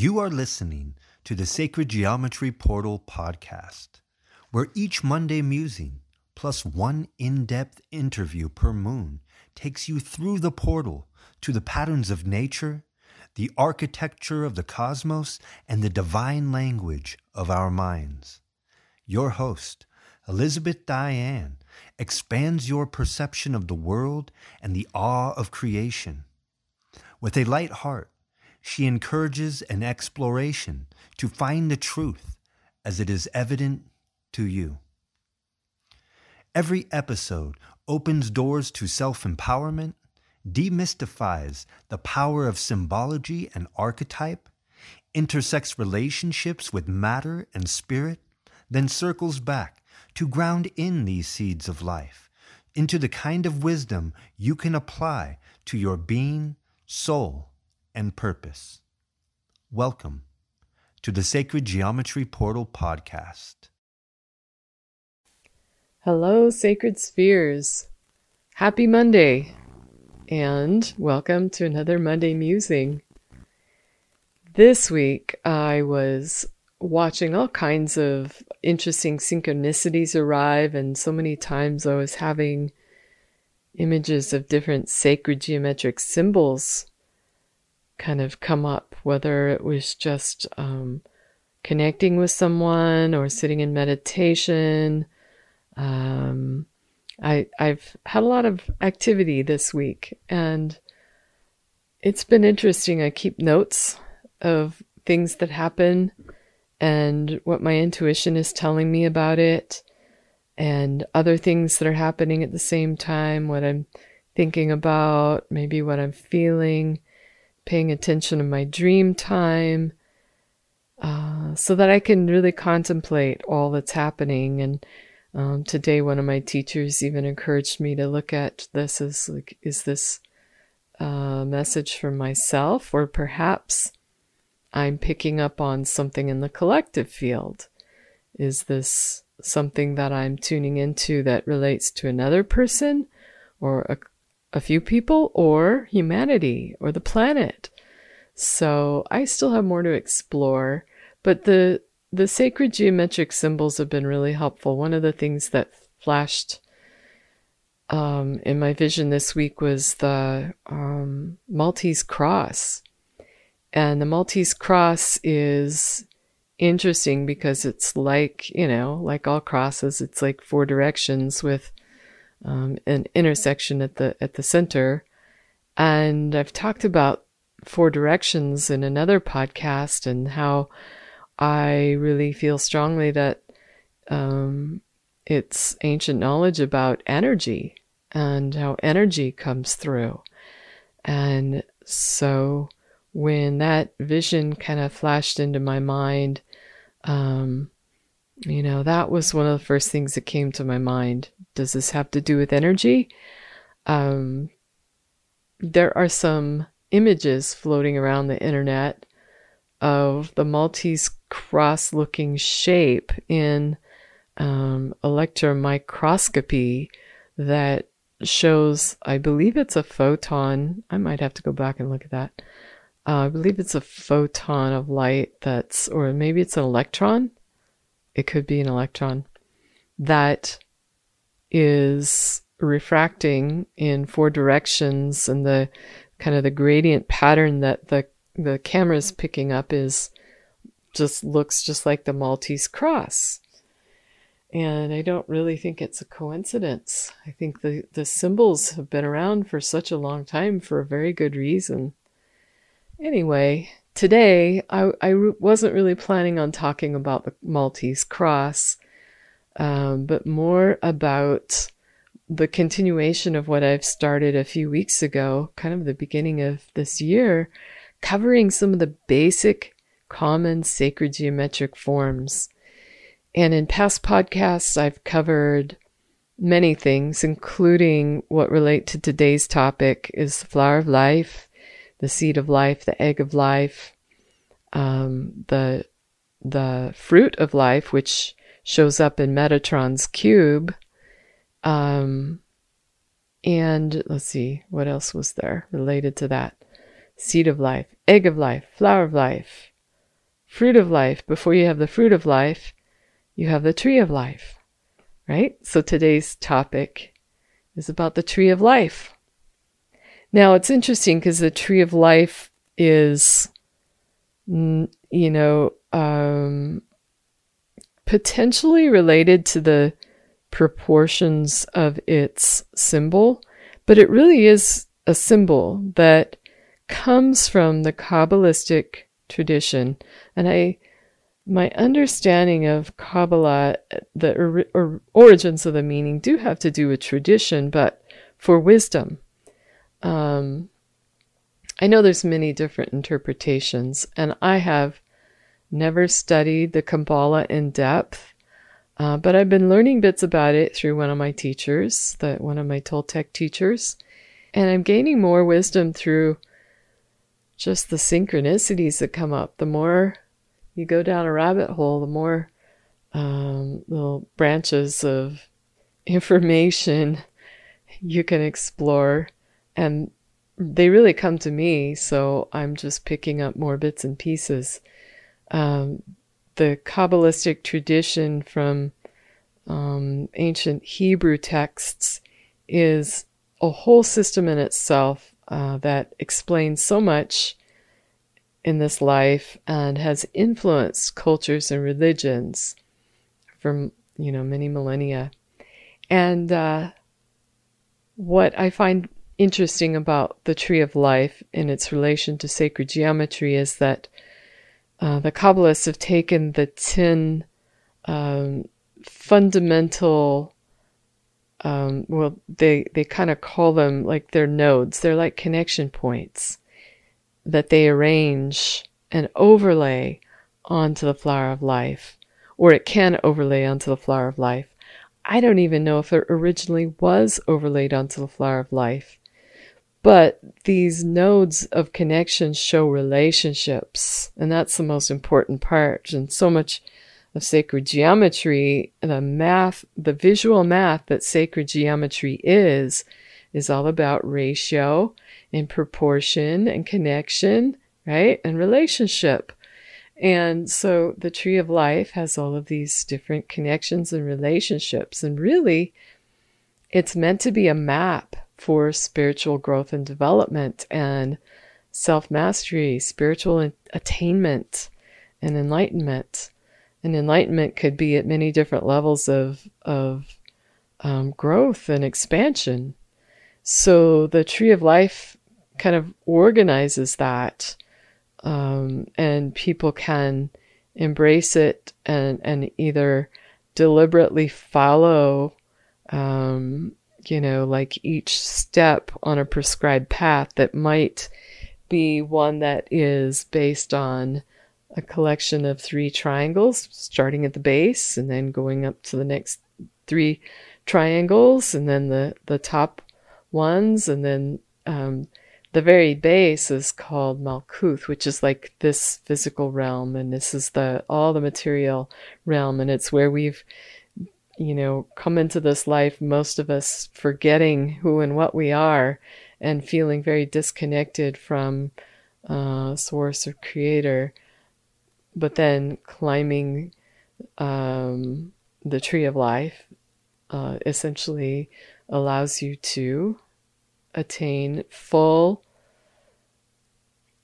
You are listening to the Sacred Geometry Portal podcast, where each Monday musing plus one in depth interview per moon takes you through the portal to the patterns of nature, the architecture of the cosmos, and the divine language of our minds. Your host, Elizabeth Diane, expands your perception of the world and the awe of creation. With a light heart, she encourages an exploration to find the truth as it is evident to you. Every episode opens doors to self empowerment, demystifies the power of symbology and archetype, intersects relationships with matter and spirit, then circles back to ground in these seeds of life into the kind of wisdom you can apply to your being, soul, and purpose. Welcome to the Sacred Geometry Portal podcast. Hello, Sacred Spheres. Happy Monday, and welcome to another Monday Musing. This week, I was watching all kinds of interesting synchronicities arrive, and so many times I was having images of different sacred geometric symbols kind of come up, whether it was just um, connecting with someone or sitting in meditation. Um, I, I've had a lot of activity this week and it's been interesting. I keep notes of things that happen and what my intuition is telling me about it and other things that are happening at the same time, what I'm thinking about, maybe what I'm feeling paying attention to my dream time, uh, so that I can really contemplate all that's happening. And um, today, one of my teachers even encouraged me to look at this as like, is this a message for myself, or perhaps I'm picking up on something in the collective field? Is this something that I'm tuning into that relates to another person or a a few people or humanity or the planet. So I still have more to explore, but the the sacred geometric symbols have been really helpful. One of the things that flashed um, in my vision this week was the um, Maltese cross. And the Maltese cross is interesting because it's like, you know, like all crosses, it's like four directions with um, an intersection at the at the center. And I've talked about four directions in another podcast and how I really feel strongly that um, it's ancient knowledge about energy and how energy comes through. And so when that vision kind of flashed into my mind, um, you know, that was one of the first things that came to my mind. Does this have to do with energy? Um, there are some images floating around the internet of the Maltese cross looking shape in um, electron microscopy that shows, I believe it's a photon. I might have to go back and look at that. Uh, I believe it's a photon of light that's, or maybe it's an electron it could be an electron that is refracting in four directions and the kind of the gradient pattern that the the camera is picking up is just looks just like the Maltese cross. And I don't really think it's a coincidence. I think the, the symbols have been around for such a long time for a very good reason. Anyway, today I, I wasn't really planning on talking about the Maltese cross, um, but more about the continuation of what I've started a few weeks ago, kind of the beginning of this year, covering some of the basic common sacred geometric forms. And in past podcasts, I've covered many things, including what relate to today's topic is the flower of life, the seed of life, the egg of life, um, the the fruit of life, which shows up in Metatron's cube. Um, and let's see, what else was there related to that? Seed of life, egg of life, flower of life, fruit of life. Before you have the fruit of life, you have the tree of life, right? So today's topic is about the tree of life. Now it's interesting because the tree of life is, you know, um, potentially related to the proportions of its symbol, but it really is a symbol that comes from the Kabbalistic tradition. And I, my understanding of Kabbalah, the or, or origins of the meaning do have to do with tradition, but for wisdom. Um, I know there's many different interpretations, and I have never studied the Kabbalah in depth, uh, but I've been learning bits about it through one of my teachers, that one of my Toltec teachers, and I'm gaining more wisdom through just the synchronicities that come up. The more you go down a rabbit hole, the more um, little branches of information you can explore, and they really come to me. So I'm just picking up more bits and pieces um, the Kabbalistic tradition from um, ancient Hebrew texts is a whole system in itself uh, that explains so much in this life and has influenced cultures and religions for you know many millennia. And uh, what I find interesting about the tree of life in its relation to sacred geometry is that uh, the Kabbalists have taken the 10 um, fundamental, um, well, they, they kind of call them like their nodes. They're like connection points that they arrange and overlay onto the flower of life, or it can overlay onto the flower of life. I don't even know if it originally was overlaid onto the flower of life. But these nodes of connection show relationships, and that's the most important part. And so much of sacred geometry, the math, the visual math that sacred geometry is, is all about ratio and proportion and connection, right? And relationship. And so the tree of life has all of these different connections and relationships. And really, it's meant to be a map for spiritual growth and development and self mastery, spiritual attainment, and enlightenment. And enlightenment could be at many different levels of, of um, growth and expansion. So the tree of life kind of organizes that, um, and people can embrace it and, and either deliberately follow um, you know, like each step on a prescribed path that might be one that is based on a collection of three triangles, starting at the base and then going up to the next three triangles, and then the, the top ones, and then um, the very base is called Malkuth, which is like this physical realm, and this is the all the material realm, and it's where we've you know, come into this life, most of us forgetting who and what we are and feeling very disconnected from uh, source or creator, but then climbing um, the tree of life uh, essentially allows you to attain full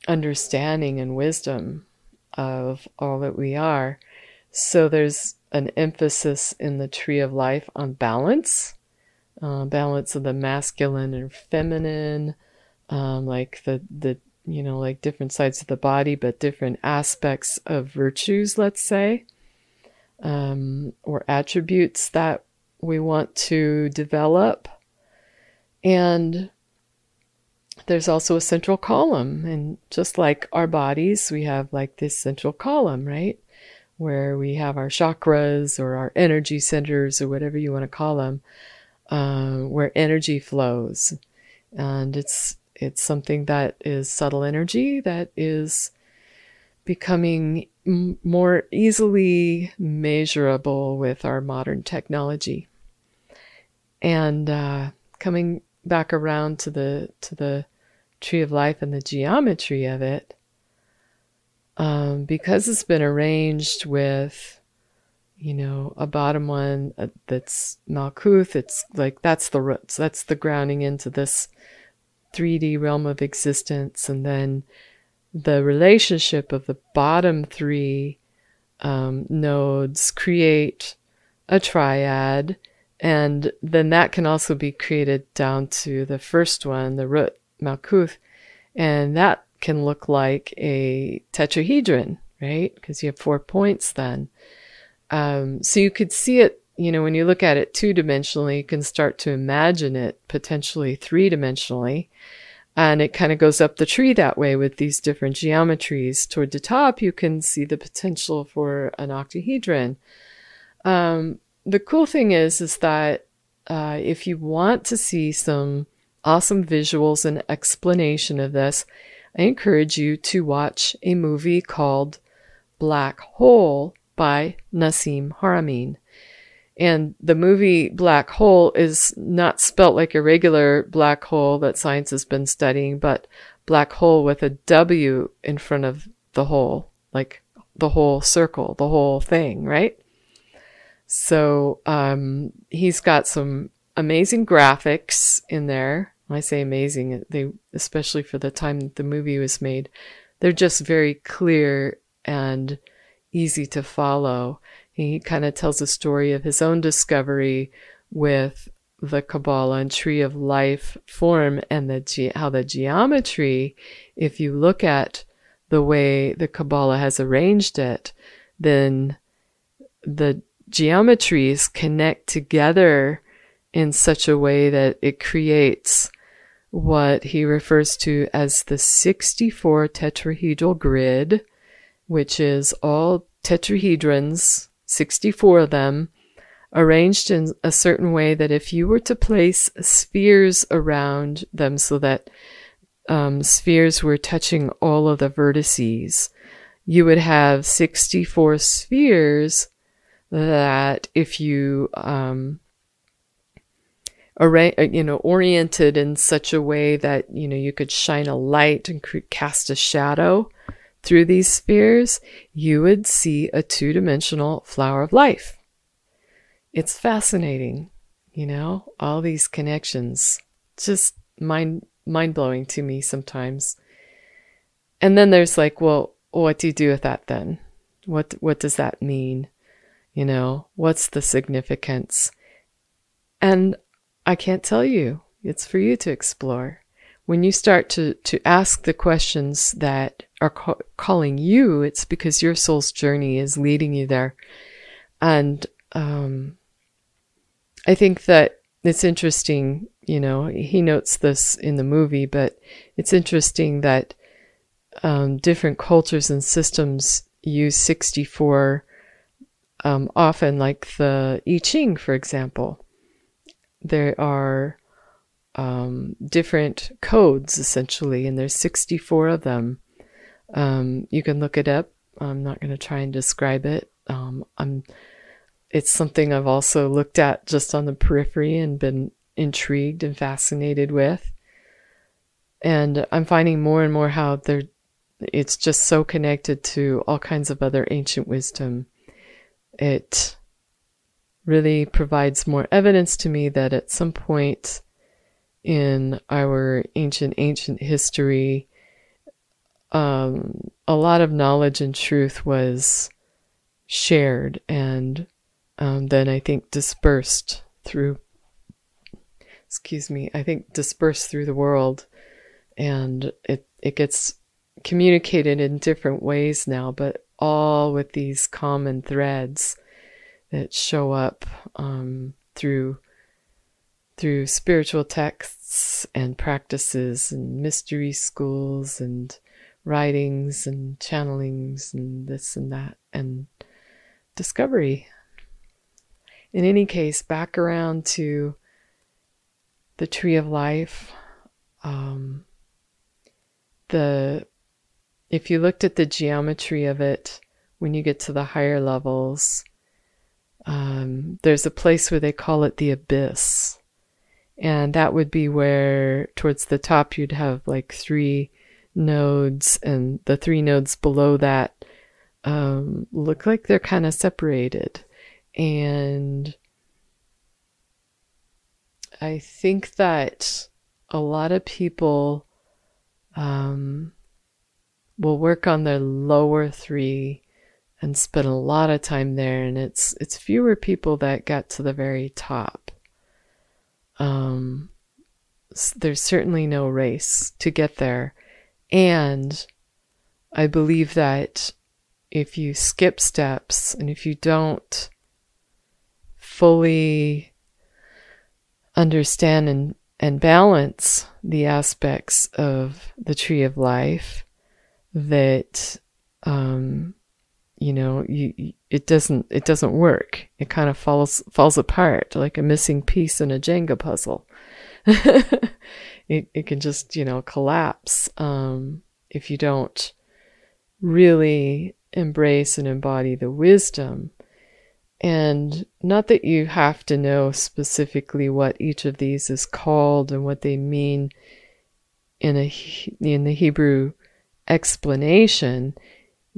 understanding and wisdom of all that we are. So there's an emphasis in the tree of life on balance, uh, balance of the masculine and feminine, um, like the the you know like different sides of the body, but different aspects of virtues, let's say, um, or attributes that we want to develop, and there's also a central column. And just like our bodies we have like this central column right where we have our chakras or our energy centers or whatever you want to call them, uh, where energy flows, and it's it's something that is subtle energy that is becoming m- more easily measurable with our modern technology. And uh, coming back around to the to the tree of life and the geometry of it, um, because it's been arranged with, you know, a bottom one uh, that's Malkuth, it's like that's the roots, that's the grounding into this 3D realm of existence. And then the relationship of the bottom three um, nodes create a triad. And then that can also be created down to the first one, the root, Malkuth. And that can look like a tetrahedron, right? Because you have four points then. Um, so you could see it, you know, when you look at it two dimensionally, you can start to imagine it potentially three dimensionally. And it kind of goes up the tree that way with these different geometries. Toward the top, you can see the potential for an octahedron. Um, the cool thing is, is that uh, if you want to see some awesome visuals and explanation of this, I encourage you to watch a movie called Black Whole by Nassim Haramein. And the movie Black Whole is not spelt like a regular black hole that science has been studying, but black hole with a W in front of the hole, like the whole circle, the whole thing, right? So um, he's got some amazing graphics in there I say amazing, uh, they especially for the time the movie was made, they're just very clear and easy to follow. He kind of tells a story of his own discovery with the Kabbalah and Tree of Life form and the ge- how the geometry, if you look at the way the Kabbalah has arranged it, then the geometries connect together in such a way that it creates what he refers to as the 64 tetrahedral grid, which is all tetrahedrons, 64 of them, arranged in a certain way that if you were to place spheres around them so that um, spheres were touching all of the vertices, you would have 64 spheres that if you um, arra- uh, you know, oriented in such a way that, you know, you could shine a light and cast a shadow through these spheres, you would see a two dimensional flower of life. It's fascinating, you know, all these connections. Just mind mind blowing to me sometimes. And then there's like, well, what do you do with that then? What what does that mean? You know, what's the significance? And I can't tell you. It's for you to explore. When you start to, to ask the questions that are ca- calling you, it's because your soul's journey is leading you there. And um, I think that it's interesting, you know, he notes this in the movie, but it's interesting that um, different cultures and systems use 64 um, often, like the I Ching, for example there are um, different codes essentially, and there's 64 of them. Um, you can look it up. I'm not going to try and describe it. Um, I'm. It's something I've also looked at just on the periphery and been intrigued and fascinated with. And I'm finding more and more how they're. It's just so connected to all kinds of other ancient wisdom. It really provides more evidence to me that at some point in our ancient, ancient history, um, a lot of knowledge and truth was shared and um, then I think dispersed through, excuse me, I think dispersed through the world. And it, it gets communicated in different ways now, but all with these common threads that show up um, through through spiritual texts and practices and mystery schools and writings and channelings and this and that and discovery. In any case, back around to the tree of life. Um, the if you looked at the geometry of it when you get to the higher levels, um, there's a place where they call it the abyss. And that would be where, towards the top, you'd have like three nodes, and the three nodes below that um, look like they're kind of separated. And I think that a lot of people um, will work on their lower three and spend a lot of time there, and it's it's fewer people that got to the very top. Um, there's certainly no race to get there, and I believe that if you skip steps and if you don't fully understand and, and balance the aspects of the tree of life that um, you know you, it doesn't it doesn't work. It kind of falls falls apart like a missing piece in a jenga puzzle. It, it can just you know collapse um, if you don't really embrace and embody the wisdom. And not that you have to know specifically what each of these is called and what they mean in a in the Hebrew explanation,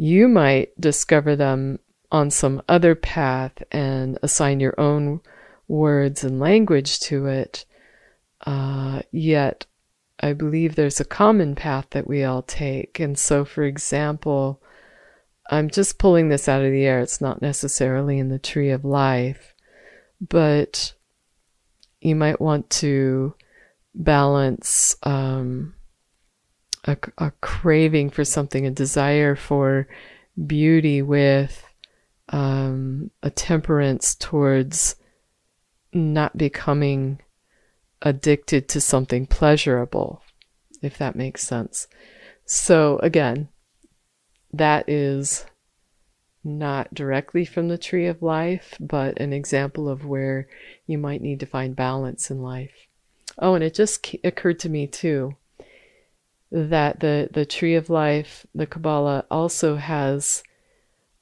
you might discover them on some other path and assign your own words and language to it. Uh, yet, I believe there's a common path that we all take. And so, for example, I'm just pulling this out of the air. It's not necessarily in the tree of life, but you might want to balance um, a, a, craving for something, a desire for beauty with um, a temperance towards not becoming addicted to something pleasurable, if that makes sense. So, again, that is not directly from the tree of life, but an example of where you might need to find balance in life. Oh, and it just occurred to me too that the, the tree of life, the Kabbalah, also has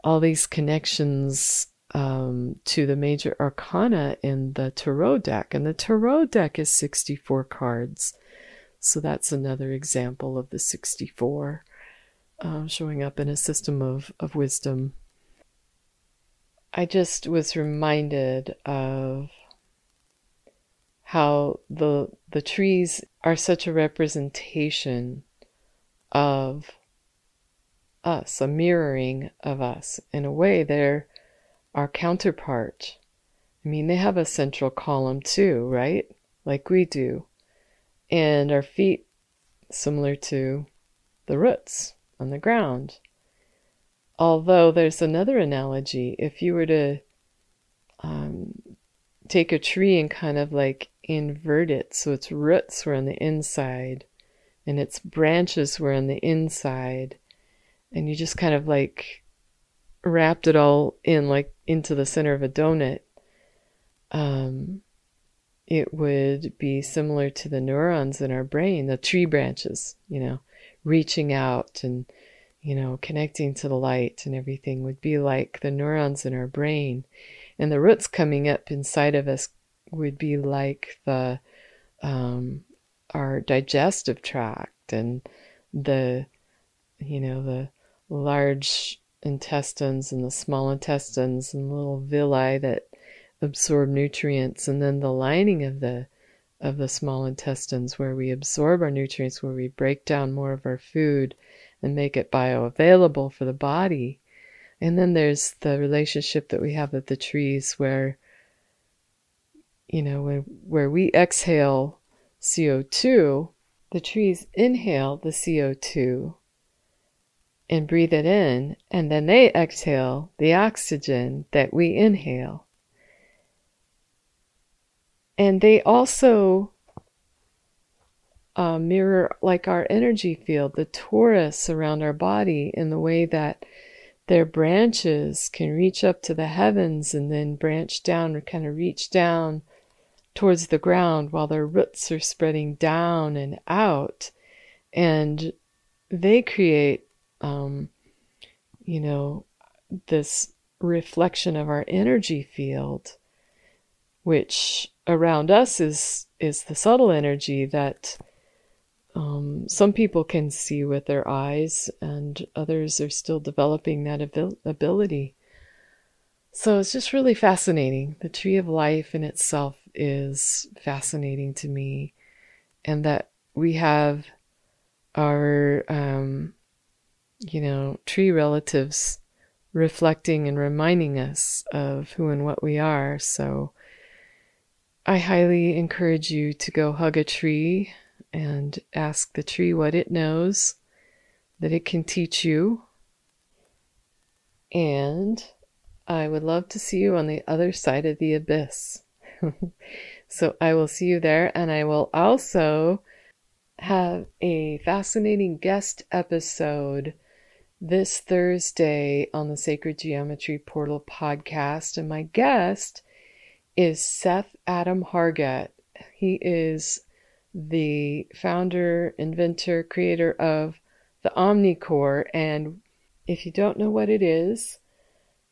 all these connections um, to the major arcana in the tarot deck. And the tarot deck is 64 cards. So that's another example of the 64 uh, showing up in a system of, of wisdom. I just was reminded of how the the trees are such a representation of us, a mirroring of us. In a way, they're our counterpart. I mean, they have a central column too, right? Like we do. And our feet, similar to the roots on the ground. Although there's another analogy. If you were to um, take a tree and kind of like invert it, so its roots were on the inside and its branches were on the inside, and you just kind of like wrapped it all in like into the center of a donut, um, it would be similar to the neurons in our brain, the tree branches, you know reaching out and you know connecting to the light and everything would be like the neurons in our brain. And the roots coming up inside of us would be like the um, our digestive tract and the you know the large intestines and the small intestines and little villi that absorb nutrients and then the lining of the of the small intestines where we absorb our nutrients, where we break down more of our food and make it bioavailable for the body. And then there's the relationship that we have with the trees where, you know, where, where we exhale CO2, the trees inhale the CO2 and breathe it in, and then they exhale the oxygen that we inhale. And they also uh, mirror like our energy field, the torus around our body, in the way that their branches can reach up to the heavens and then branch down or kind of reach down towards the ground while their roots are spreading down and out. And they create, um, you know, this reflection of our energy field, which around us is is the subtle energy that um, some people can see with their eyes, and others are still developing that abil- ability. So it's just really fascinating. The tree of life in itself is fascinating to me, and that we have our, um, you know, tree relatives reflecting and reminding us of who and what we are. So I highly encourage you to go hug a tree and ask the tree what it knows that it can teach you. And I would love to see you on the other side of the abyss. So I will see you there, and I will also have a fascinating guest episode this Thursday on the Sacred Geometry Portal podcast. And my guest is Seth Adam Hargett. He is the founder, inventor, creator of the Omnicore. And if you don't know what it is,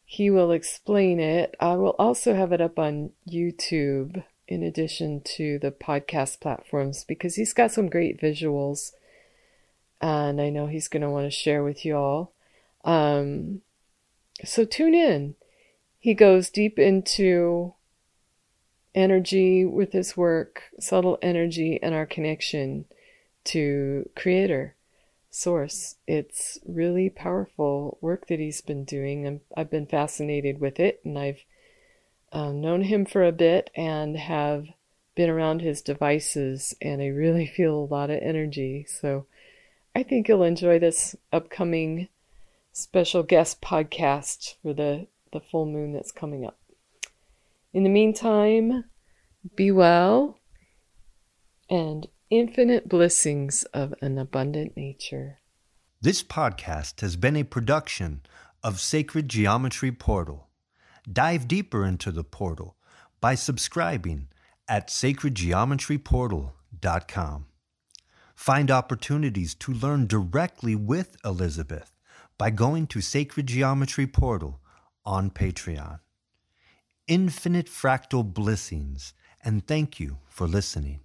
he will explain it. I will also have it up on YouTube in addition to the podcast platforms because he's got some great visuals and I know he's going to want to share with you all. Um, so tune in. He goes deep into energy with his work, subtle energy, and our connection to Creator, Source. It's really powerful work that he's been doing, and I've been fascinated with it, and I've uh, known him for a bit and have been around his devices, and I really feel a lot of energy. So I think you'll enjoy this upcoming special guest podcast for the, the full moon that's coming up. In the meantime, be well and infinite blessings of an abundant nature. This podcast has been a production of Sacred Geometry Portal. Dive deeper into the portal by subscribing at sacredgeometryportal.com. Find opportunities to learn directly with Elizabeth by going to Sacred Geometry Portal on Patreon. Infinite fractal blessings, and thank you for listening.